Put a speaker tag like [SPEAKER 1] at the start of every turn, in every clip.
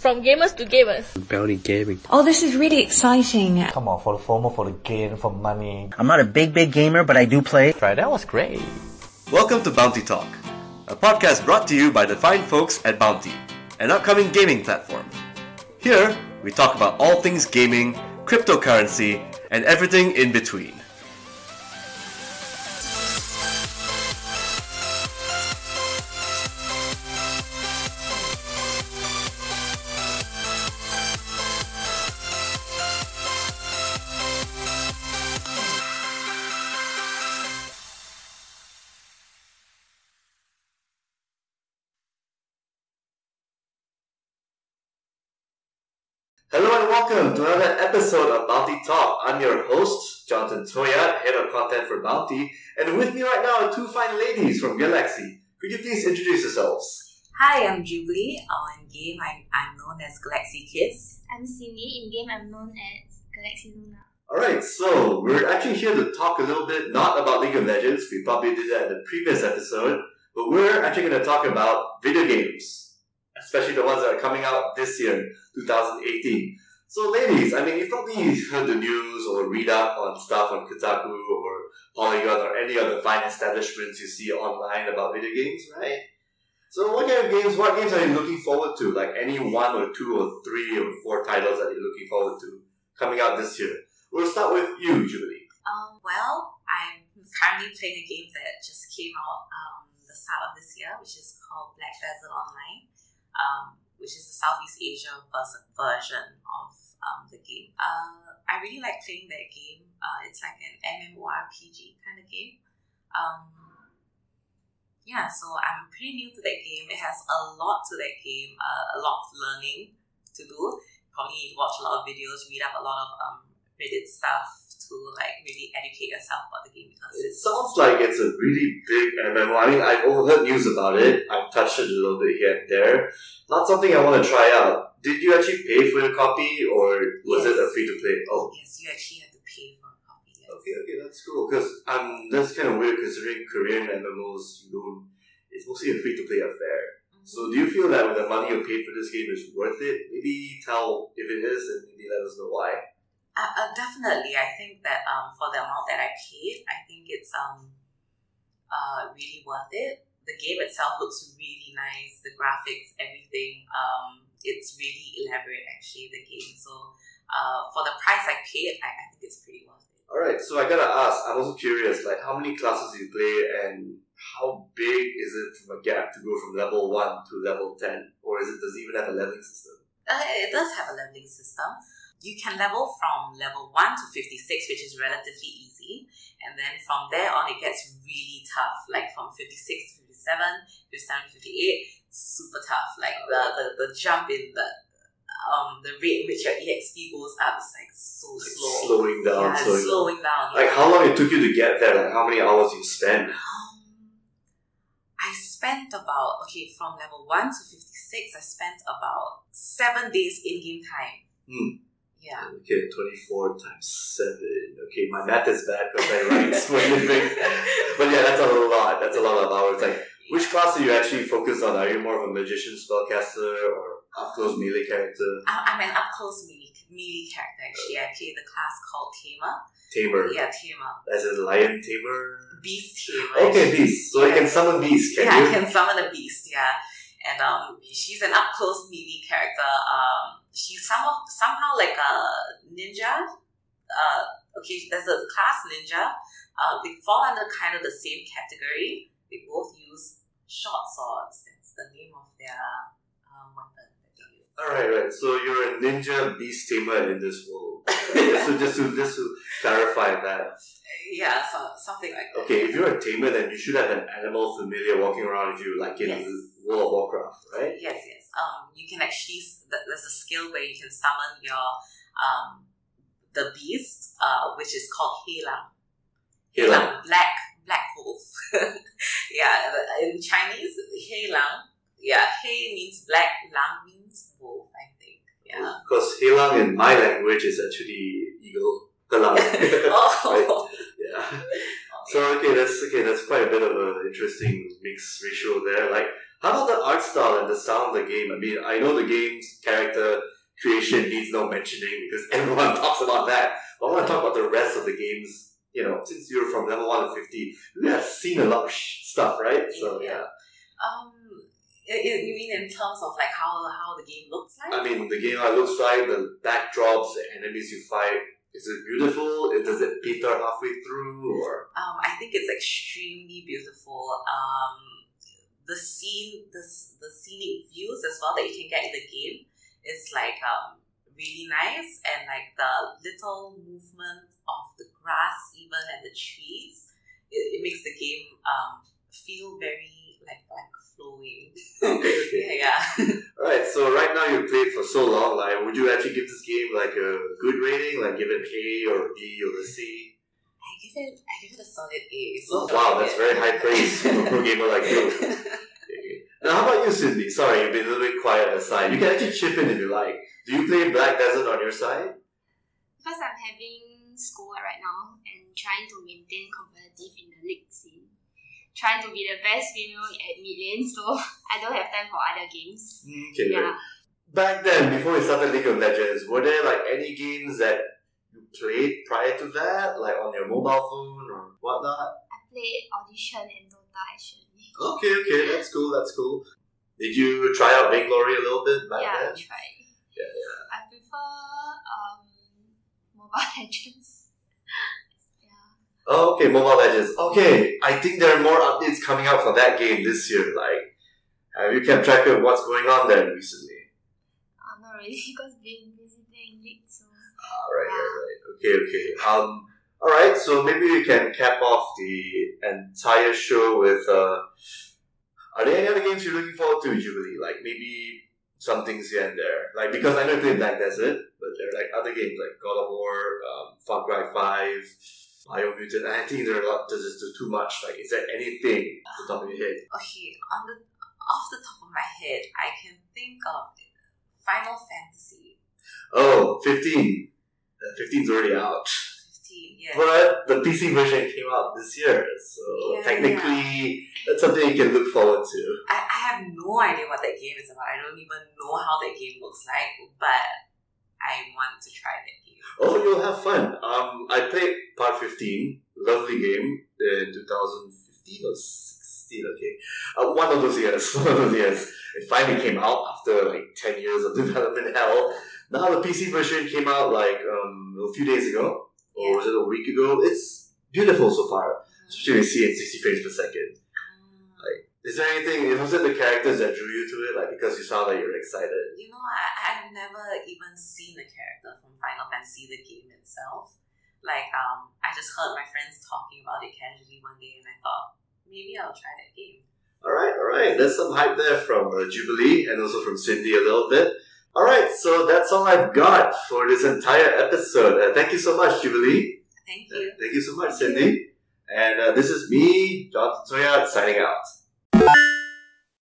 [SPEAKER 1] From gamers to gamers.
[SPEAKER 2] Bounty Gaming.
[SPEAKER 3] Oh, this is really exciting.
[SPEAKER 4] Come on, for the FOMO, for the gain, for money.
[SPEAKER 5] I'm not a big, big gamer, but I do play.
[SPEAKER 4] Right, that was great.
[SPEAKER 6] Welcome to Bounty Talk, a podcast brought to you by the fine folks at Bounty, an upcoming gaming platform. Here, we talk about all things gaming, cryptocurrency, and everything in between. Hello and welcome to another episode of Bounty Talk. I'm your host, Jonathan Toya, head of content for Bounty, and with me right now are two fine ladies from Galaxy. Could you please introduce yourselves?
[SPEAKER 7] Hi, I'm Jubilee. Uh, in game, I'm, I'm known as Galaxy Kids.
[SPEAKER 1] I'm Cindy. In game, I'm known as Galaxy Luna.
[SPEAKER 6] Alright, so we're actually here to talk a little bit not about League of Legends, we probably did that in the previous episode, but we're actually going to talk about video games, especially the ones that are coming out this year, 2018. So, ladies, I mean, you've probably heard the news or read up on stuff on Kotaku or Polygon or any other fine establishments you see online about video games, right? So, what kind of games, what games are you looking forward to? Like any one or two or three or four titles that you're looking forward to coming out this year? We'll start with you, Julie.
[SPEAKER 7] Um, well, I'm currently playing a game that just came out um, the start of this year, which is called Black Desert Online, um, which is the Southeast Asia vers- version of um, the game. Uh, I really like playing that game. Uh, it's like an MMORPG kind of game. Um, yeah, so I'm pretty new to that game. It has a lot to that game, uh, a lot of learning to do. Probably watch a lot of videos, read up a lot of um, Reddit stuff to like really educate yourself about the game because
[SPEAKER 6] It sounds like it's a really big MMO. I mean, I've overheard news about it. I've touched it a little bit here and there. Not something I want to try out. Did you actually pay for your copy, or was it a free to play? Oh,
[SPEAKER 7] yes, you actually have to pay for a copy. Yes.
[SPEAKER 6] okay, okay, that's cool. Because um, that's kind of weird considering Korean MMOs. You don't. It's mostly a free to play affair. So, do you feel that with the money you paid for this game is worth it? Maybe tell if it is, and maybe let us know why.
[SPEAKER 7] Uh, uh, definitely, I think that um, for the amount that I paid, I think it's um, uh, really worth it. The game itself looks really nice. The graphics, everything, um, it's really elaborate. Actually, the game. So uh, for the price I paid, I, I think it's pretty worth it.
[SPEAKER 6] All right, so I gotta ask. I'm also curious, like how many classes do you play, and how big is it from a gap to go from level one to level ten, or is it does it even have a leveling system?
[SPEAKER 7] Uh, it does have a leveling system. You can level from level 1 to 56, which is relatively easy. And then from there on, it gets really tough. Like from 56 to 57, 57 to 58, super tough. Like the, the, the jump in the um the rate in which your EXP goes up is like so
[SPEAKER 6] Like
[SPEAKER 7] slow.
[SPEAKER 6] slowing down,
[SPEAKER 7] yeah,
[SPEAKER 6] slowing,
[SPEAKER 7] slowing down.
[SPEAKER 6] down. Like how long it took you to get there? Like how many hours you spent?
[SPEAKER 7] Um, I spent about okay from level one to fifty six. I spent about seven days in game time.
[SPEAKER 6] Hmm.
[SPEAKER 7] Yeah.
[SPEAKER 6] Okay, twenty four times seven. Okay, my math is bad because I write for a living. But yeah, that's a lot. That's a lot of hours. Like which class do you actually focus on? Are you more of a magician, spellcaster, or up close melee character?
[SPEAKER 7] I- I'm an up close melee, melee character actually. I play the class called Tamer.
[SPEAKER 6] Tamer.
[SPEAKER 7] Yeah, Tamer.
[SPEAKER 6] As in lion tamer.
[SPEAKER 7] Beast Tamer.
[SPEAKER 6] Okay, beast. So you can summon beast, can
[SPEAKER 7] yeah,
[SPEAKER 6] you?
[SPEAKER 7] I can summon a beast, yeah. And um, she's an up close melee character. Um, she's some of, somehow like a ninja. Uh, okay, there's a class ninja. Uh, they fall under kind of the same category. They both use short swords. That's the name of their um, weapon use.
[SPEAKER 6] Alright, right. So you're a ninja beast tamer in this world. So just to just to clarify that.
[SPEAKER 7] Yeah, so, something like that.
[SPEAKER 6] Okay, if you're a tamer then you should have an animal familiar walking around with you like in
[SPEAKER 7] Yes.
[SPEAKER 6] World of Warcraft, right?
[SPEAKER 7] Yes, yes. Um, you can actually there's a skill where you can summon your um the beast, uh, which is called Helang.
[SPEAKER 6] Helang.
[SPEAKER 7] black black wolf. yeah, in Chinese, Helang. Yeah, He means black, Lang means wolf. I think. Yeah.
[SPEAKER 6] Because Helang in my language is actually eagle. Helang.
[SPEAKER 7] oh.
[SPEAKER 6] yeah. So okay, that's okay. That's quite a bit of an interesting mixed ratio there. Like, How about the art style and the sound of the game? I mean, I know the game's character creation needs no mentioning because everyone talks about that. But I want to talk about the rest of the games. You know, since you're from level 1 to 50, you have seen a lot of sh- stuff, right? So, yeah.
[SPEAKER 7] Um, you mean in terms of like how how the game looks like?
[SPEAKER 6] I mean, the game how it looks like, the backdrops, the enemies you fight. Is it beautiful? Does it peter halfway through? Or
[SPEAKER 7] Um, I think it's extremely beautiful. Um, the scene, the, the scenic views as well that you can get in the game is like um, really nice, and like the little movement of the grass, even and the trees, it, it makes the game um, feel very like like flowing.
[SPEAKER 6] Okay, okay.
[SPEAKER 7] yeah, yeah.
[SPEAKER 6] Alright, so right now you've played for so long, like would you actually give this game like a good rating? Like give it A or B or a C?
[SPEAKER 7] I give it, I give it a solid A.
[SPEAKER 6] Oh, wow, that's very high praise for a pro gamer like you. Now how about you, Cindy? Sorry, you've been a little bit quiet on the side. You can actually chip in if you like. Do you play Black Desert on your side?
[SPEAKER 1] Because I'm having school right now and trying to maintain competitive in the league scene. Trying to be the best female at mid lane, so I don't have time for other games.
[SPEAKER 6] Mm, okay,
[SPEAKER 1] Yeah.
[SPEAKER 6] Back then, before we started League of Legends, were there like any games that you played prior to that, like on your mobile phone or whatnot?
[SPEAKER 1] I played Audition and Dota actually.
[SPEAKER 6] Okay, okay, that's cool, that's cool. Did you try out Vainglory a little bit back
[SPEAKER 1] yeah, I tried.
[SPEAKER 6] Yeah, yeah.
[SPEAKER 1] I prefer um Mobile Legends. yeah.
[SPEAKER 6] Oh, okay, Mobile Legends. Okay, I think there are more updates coming out for that game this year. Like, have you kept track of what's going on there recently?
[SPEAKER 1] Uh, not really because being
[SPEAKER 6] right, right, right. Okay, okay. Um, all right. So maybe we can cap off the entire show with. Uh, are there any other games you're looking forward to, Jubilee? Like maybe some things here and there. Like because I know you played Black Desert, but there are like other games like God of War, um, Far Cry Five, Biomutant. I think there are a lot. There's just too much. Like, is there anything off the top of your head?
[SPEAKER 7] Okay, on the off the top of my head, I can think of Final Fantasy
[SPEAKER 6] Oh, 15. Uh, 15's already out.
[SPEAKER 7] 15. Yes.
[SPEAKER 6] But the PC version came out this year, so
[SPEAKER 7] Yeah,
[SPEAKER 6] technically that's something you can look forward to.
[SPEAKER 7] I, I have no idea what that game is about. I don't even know how that game looks like, but I want to try that game.
[SPEAKER 6] Oh, you'll have fun. Um, I played part 15, lovely game in 2015 or 16, okay. Uh, one of those years, one of those years. It finally came out after like 10 years of development hell. Now the PC version came out like um, a few days ago, or was it a week ago? It's beautiful so far, especially when you see it 60 frames per second.
[SPEAKER 7] Like,
[SPEAKER 6] Is there anything, was it the characters that drew you to it? Like, because you sound like you're excited.
[SPEAKER 7] you know, I, I've never even seen a character from Final Fantasy, the game itself. Like, um, I just heard my friends talking about it casually one day, and I thought maybe I'll try that game.
[SPEAKER 6] Alright, alright. There's some hype there from uh, Jubilee and also from Cindy a little bit. Alright, so that's all I've got for this entire episode. Uh, thank you so much, Jubilee.
[SPEAKER 7] Thank
[SPEAKER 6] Uh,
[SPEAKER 7] you.
[SPEAKER 6] thank you so much, Cindy. And uh, this is me, Jonathan Soya, signing out.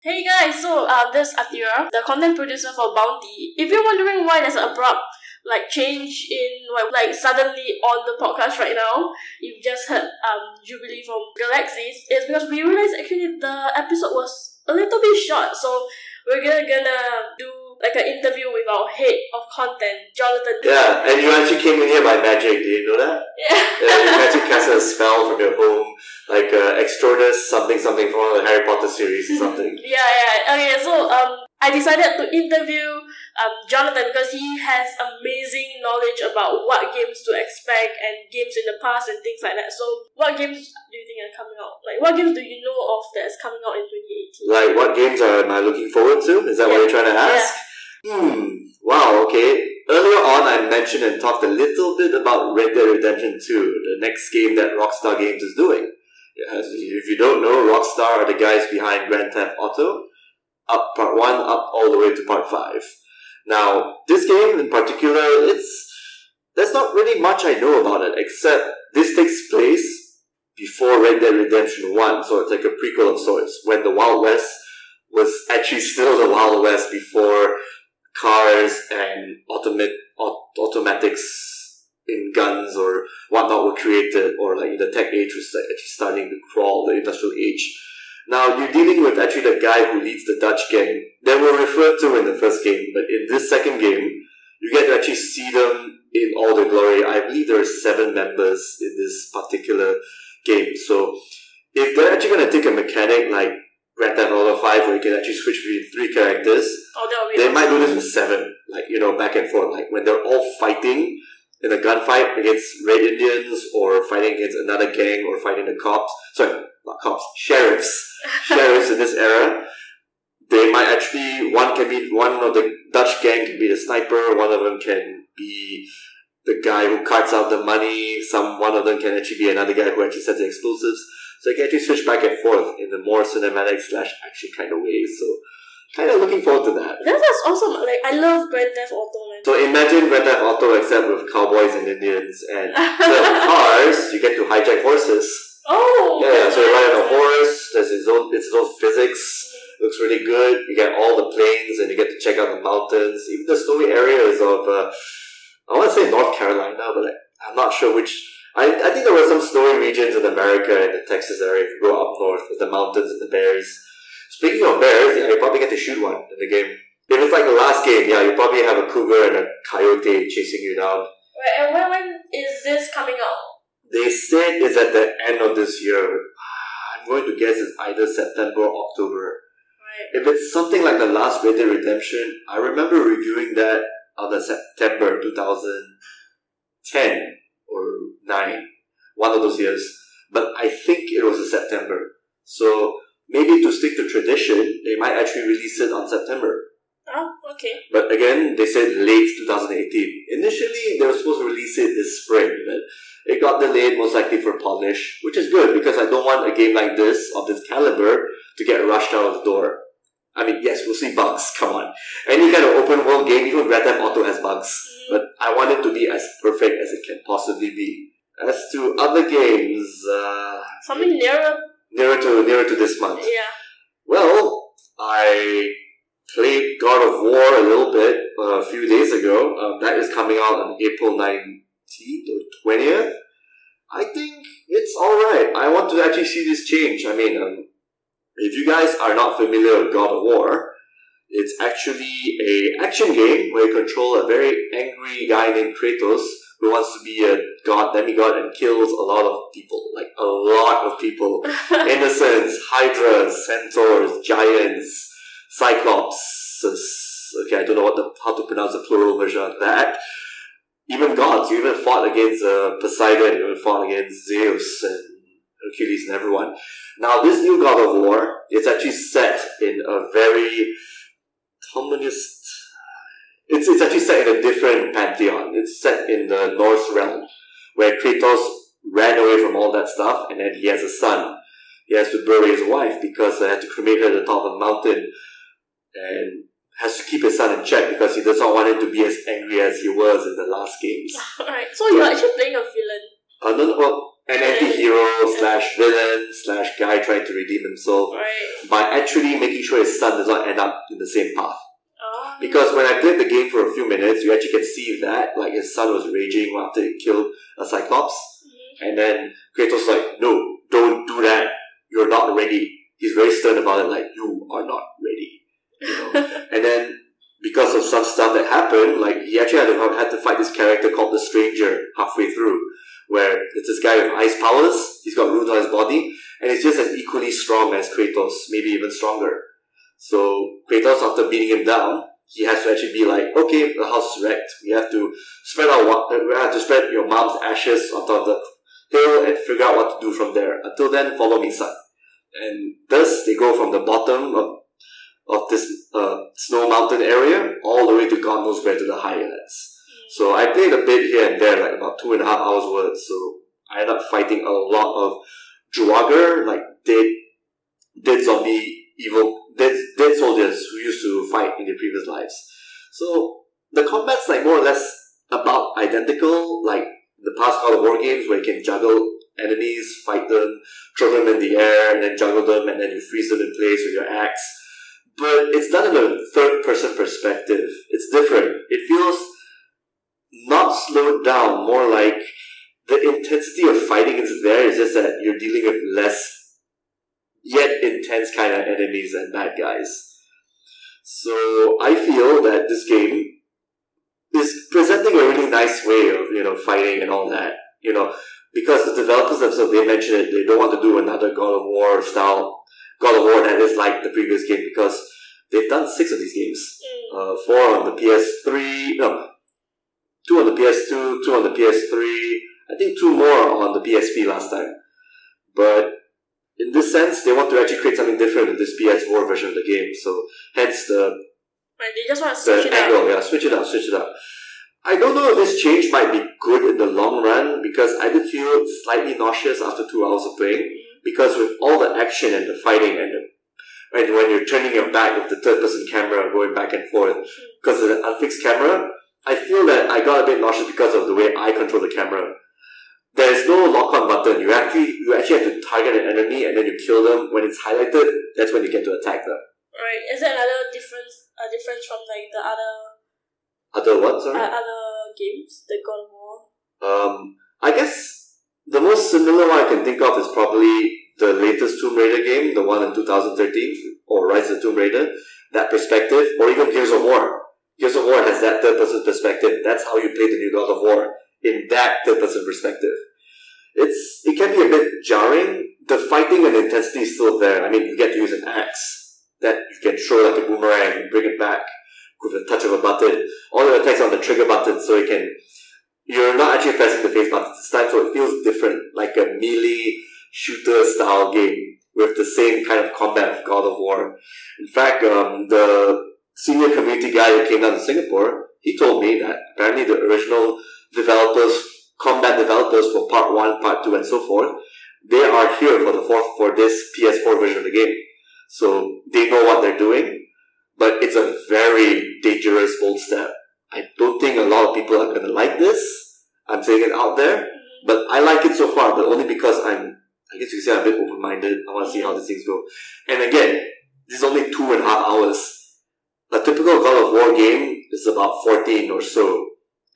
[SPEAKER 2] Hey guys, so uh, this is Atira, the content producer for Bounty. If you're wondering why there's an abrupt like change in like, like suddenly on the podcast right now, you've just heard um Jubilee from Galaxies. It's because we realized actually the episode was a little bit short, so we're gonna gonna do like an interview with our head of content, Jonathan.
[SPEAKER 6] Yeah, and you actually came in here by magic, did you know that?
[SPEAKER 2] Yeah.
[SPEAKER 6] Yeah, you magic cast a spell from your home, like uh, something something from one of the Harry Potter series or something.
[SPEAKER 2] Yeah, yeah. Okay, so um, I decided to interview um Jonathan because he has amazing knowledge about what games to expect and games in the past and things like that. So, what games do you think are coming out? Like, what games do you know of that's coming out in 2018?
[SPEAKER 6] Like, what games am I looking forward to? Is that what you're trying to ask? Hmm. Wow. Okay. Earlier on, I mentioned and talked a little bit about Red Dead Redemption 2, the next game that Rockstar Games is doing. If you don't know, Rockstar are the guys behind Grand Theft Auto, up part one, up all the way to part five. Now, this game in particular, it's there's not really much I know about it except this takes place before Red Dead Redemption 1, so it's like a prequel of sorts, when the Wild West was actually still the Wild West before cars and automat- aut- automatics in guns or whatnot were created, or like the tech age was like actually starting to crawl, the industrial age. Now you're dealing with actually the guy who leads the Dutch gang. They were referred to in the first game, but in this second game, you get to actually see them in all their glory. I believe there are seven members in this particular game. So if they're actually going to take a mechanic like Grand Theft Auto 5 where you can actually switch between three characters,
[SPEAKER 2] Oh, that would be
[SPEAKER 6] they might do this with seven, like, you know, back and forth. Like when they're all fighting in a gunfight against Red Indians or fighting against another gang or fighting the cops. Sorry, not cops, sheriffs. sheriffs in this era. They might actually, one can be, one of the Dutch gang can be the sniper, one of them can be the guy who cuts out the money, some, one of them can actually be another guy who actually sets the explosives. So you can actually switch back and forth in a more cinematic slash action kind of way. So kind of looking forward to that.
[SPEAKER 2] That sounds awesome. Like I love Grand Theft Auto, man.
[SPEAKER 6] So imagine Grand Theft Auto except with cowboys and Indians and cars, you get to hijack horses.
[SPEAKER 2] oh,
[SPEAKER 6] Yeah, so you ride on a horse, there's its own it's its own physics. Looks really good. You get all the plains and you get to check out the mountains. Even the snowy areas of uh, I want to say North Carolina, but like, I'm not sure which I, I think there were some snowy regions in America and the Texas area if you go up north with the mountains and the bears. Speaking of bears, yeah, you probably get to shoot one in the game. If it's like the last game, yeah, you probably have a cougar and a coyote chasing you down.
[SPEAKER 2] Right, and when, when is this coming out?
[SPEAKER 6] They said it's at the end of this year. Ah, I'm going to guess it's either September or October.
[SPEAKER 2] Right.
[SPEAKER 6] If it's something like the last Red Dead Redemption, I remember reviewing that on the September 2010 or 9, one of those years. But I think it was a September. So maybe to stick to tradition, they might actually release it on September.
[SPEAKER 2] Oh, okay.
[SPEAKER 6] But again, they said late 2018. Initially, they were supposed to release it this spring, but it got delayed most likely for polish, which is good because I don't want a game like this, of this caliber, to get rushed out of the door. I mean, yes, we'll see bugs, come on. Any kind of open world game, even Grand Theft Auto has bugs. But I want it to be as perfect as it can possibly be. As to other games, uh,
[SPEAKER 2] Something nearer.
[SPEAKER 6] nearer to nearer to this month.
[SPEAKER 2] Yeah.
[SPEAKER 6] Well, I played God of War a little bit uh, a few days ago. Um, that is coming out on April 19th or 20th. I think it's alright. I want to actually see this change. I mean, um, if you guys are not familiar with God of War, it's actually a action game where you control a very angry guy named Kratos who wants to be a god, demigod, and kills a lot of people. Like, a lot of people innocents, hydras, centaurs, giants, cyclops. Okay, I don't know what the how to pronounce the plural version of that. Even gods. You even fought against uh, Poseidon. You even fought against Zeus and Hercules and everyone. Now, this new God of War is actually set in a very communist. It's it's actually set in a different pantheon. It's set in the Norse realm, where Kratos ran away from all that stuff, and then he has a son. He has to bury his wife because they had to cremate her at the top of a mountain, and has to keep his son in check because he does not want him to be as angry as he was in the last games.
[SPEAKER 2] Alright, so you're actually playing a villain.
[SPEAKER 6] Uh, no, no, well, an anti-hero slash villain slash guy trying to redeem himself
[SPEAKER 2] Right.
[SPEAKER 6] by actually making sure his son does not end up in the same path.
[SPEAKER 2] Oh.
[SPEAKER 6] Because when I played the game for a few minutes, you actually can see that like his son was raging after he killed a Cyclops,
[SPEAKER 2] Mhm.
[SPEAKER 6] and then Kratos was like, "No, don't do that. You're not ready." He's very stern about it, like you are not ready. You know? and then because of some stuff that happened, like he actually had to had to fight this character called the Stranger halfway through, where it's this guy with ice powers. He's got runes on his body, and he's just as equally strong as Kratos, maybe even stronger. So Kratos, after beating him down, he has to actually be like, okay, the house is wrecked. We have to spread our we have to spread your mom's ashes on top of the hill and figure out what to do from there. Until then, follow me, son. And thus, they go from the bottom of of this uh, snow mountain area all the way to God knows where to the highlands. So I played a bit here and there, like about two and a half hours worth. So I ended up fighting a lot of Draugr, like dead, dead zombie, evil, dead, dead soldiers who used to fight in their previous lives. So the combat's like more or less about identical, like the past God of War games where you can juggle enemies, fight them, throw them in the air, and then juggle them, and then you freeze them in place with your axe. But it's done in a third person perspective. It's different. It feels not slowed down, more like the intensity of fighting is there, it's just that you're dealing with less yet intense kind of enemies and bad guys. So I feel that this game is presenting a really nice way of you know fighting and all that. You know, because the developers themselves they mentioned it, they don't want to do another God of War style God of War that is like the previous game because they've done six of these games.
[SPEAKER 2] Mm.
[SPEAKER 6] Uh, four on the PS3, no, two on the PS2, two on the PS3. I think two more on the PSP last time. But in this sense, they want to actually create something different with this PS4 version of the game. So hence the
[SPEAKER 2] Right, they just want to switch
[SPEAKER 6] the
[SPEAKER 2] it up.
[SPEAKER 6] angle, yeah, switch it up, switch it up. I don't know if this change might be good in the long run because I did feel slightly nauseous after two hours of playing. Mm-hmm. Because with all the action and the fighting and the and when you're turning your back with the third person camera going back and forth, because of the unfixed camera, I feel that I got a bit nauseous because of the way I control the camera. There is no lock on button. You actually you actually have to target an enemy and then you kill them. When it's highlighted, that's when you get to attack them.
[SPEAKER 2] Right, is there another difference? A difference from like the other
[SPEAKER 6] Other what? Sorry.
[SPEAKER 2] uh, other games, the God of War.
[SPEAKER 6] Um, I guess the most similar one I can think of is probably the latest Tomb Raider game, the one in 2013, or Rise of the Tomb Raider. That perspective, or even Gears of War. Gears of War has that third person perspective. That's how you play the new God of War in that third person perspective. It's it can be a bit jarring. The fighting and intensity is still there. I mean, you get to use an axe that you can throw like a boomerang and bring it back with a touch of a button. All the attacks on the trigger button, so you can you're not actually pressing the face button this time, so it feels different, like a melee shooter style game with the same kind of combat of God of War. In fact, um, the senior community guy who came down to Singapore, he told me that apparently the original developers, combat developers for part one, part two, and so forth, they are here for the fourth for this PS4 version of the game. So they know what they're doing, but it's a very dangerous bold step. I don't think a lot of people are gonna like this. I'm saying it out there, but I like it so far, but only because I'm, I guess you could say I'm a bit open-minded. I want to see how these things go. And again, this is only two and a half hours. A typical God of War game is about 14 or so.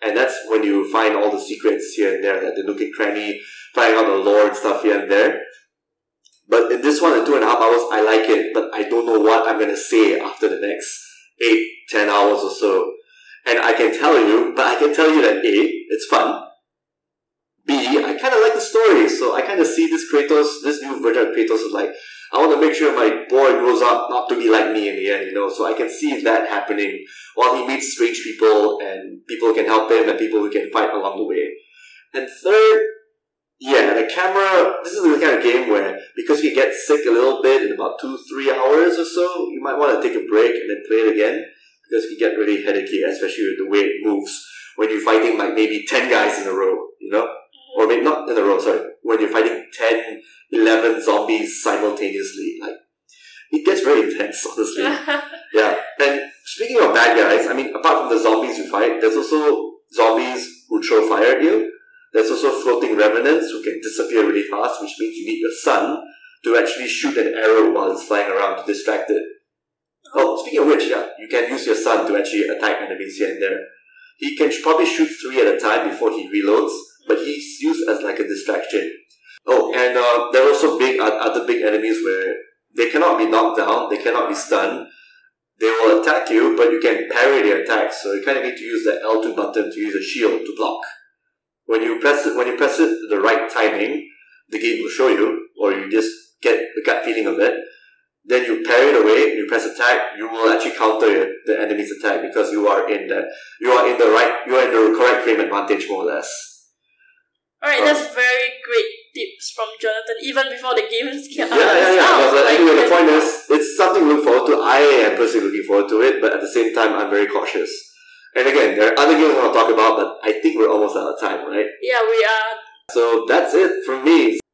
[SPEAKER 6] And that's when you find all the secrets here and there, like the nook and cranny, finding out the lore and stuff here and there. But in this one, in two and a half hours, I like it, but I don't know what I'm gonna say after the next eight, ten hours or so. And I can tell you, but I can tell you that A, it's fun. B, I kind of like the story, so I kind of see this Kratos, this new version of Kratos is like, I want to make sure my boy grows up not to be like me in the end, you know, so I can see that happening while he meets strange people and people can help him and people who can fight along the way. And third, yeah, the camera, this is the kind of game where because you get sick a little bit in about two, three hours or so, you might want to take a break and then play it again because you get really headachy, especially with the way it moves when you're fighting like maybe 10 guys in a row, you know? Or maybe not in a row, sorry. When you're fighting 10, 11 zombies simultaneously. Like, it gets very intense, honestly. yeah. And speaking of bad guys, I mean, apart from the zombies you fight, there's also zombies who throw fire at you. There's also floating revenants who can disappear really fast, which means you need your son to actually shoot an arrow while it's flying around to distract it. Oh, speaking of which, yeah, you can use your son to actually attack enemies here and there. He can probably shoot three at a time before he reloads, but he's used as like a distraction. Oh, and uh, there are also big uh, other big enemies where they cannot be knocked down, they cannot be stunned. They will attack you, but you can parry their attacks. So you kind of need to use the L2 button to use a shield to block. When you press it, when you press it the right timing, the game will show you, or you just get the gut feeling of it. Then you parry it away, you press attack, you will actually counter the enemy's attack because you are in that, you are in the right, you are in the correct frame advantage more or less.
[SPEAKER 2] Alright, that's very great tips from Jonathan, even before the games came
[SPEAKER 6] Yeah, yeah, yeah.
[SPEAKER 2] out.
[SPEAKER 6] But
[SPEAKER 2] Like,
[SPEAKER 6] anyway, the point is, it's something to look forward to. I am personally looking forward to it, but at the same time, I'm very cautious. And again, there are other games I want to talk about, but I think we're almost out of time, right?
[SPEAKER 2] Yeah, we are.
[SPEAKER 6] So that's it from me.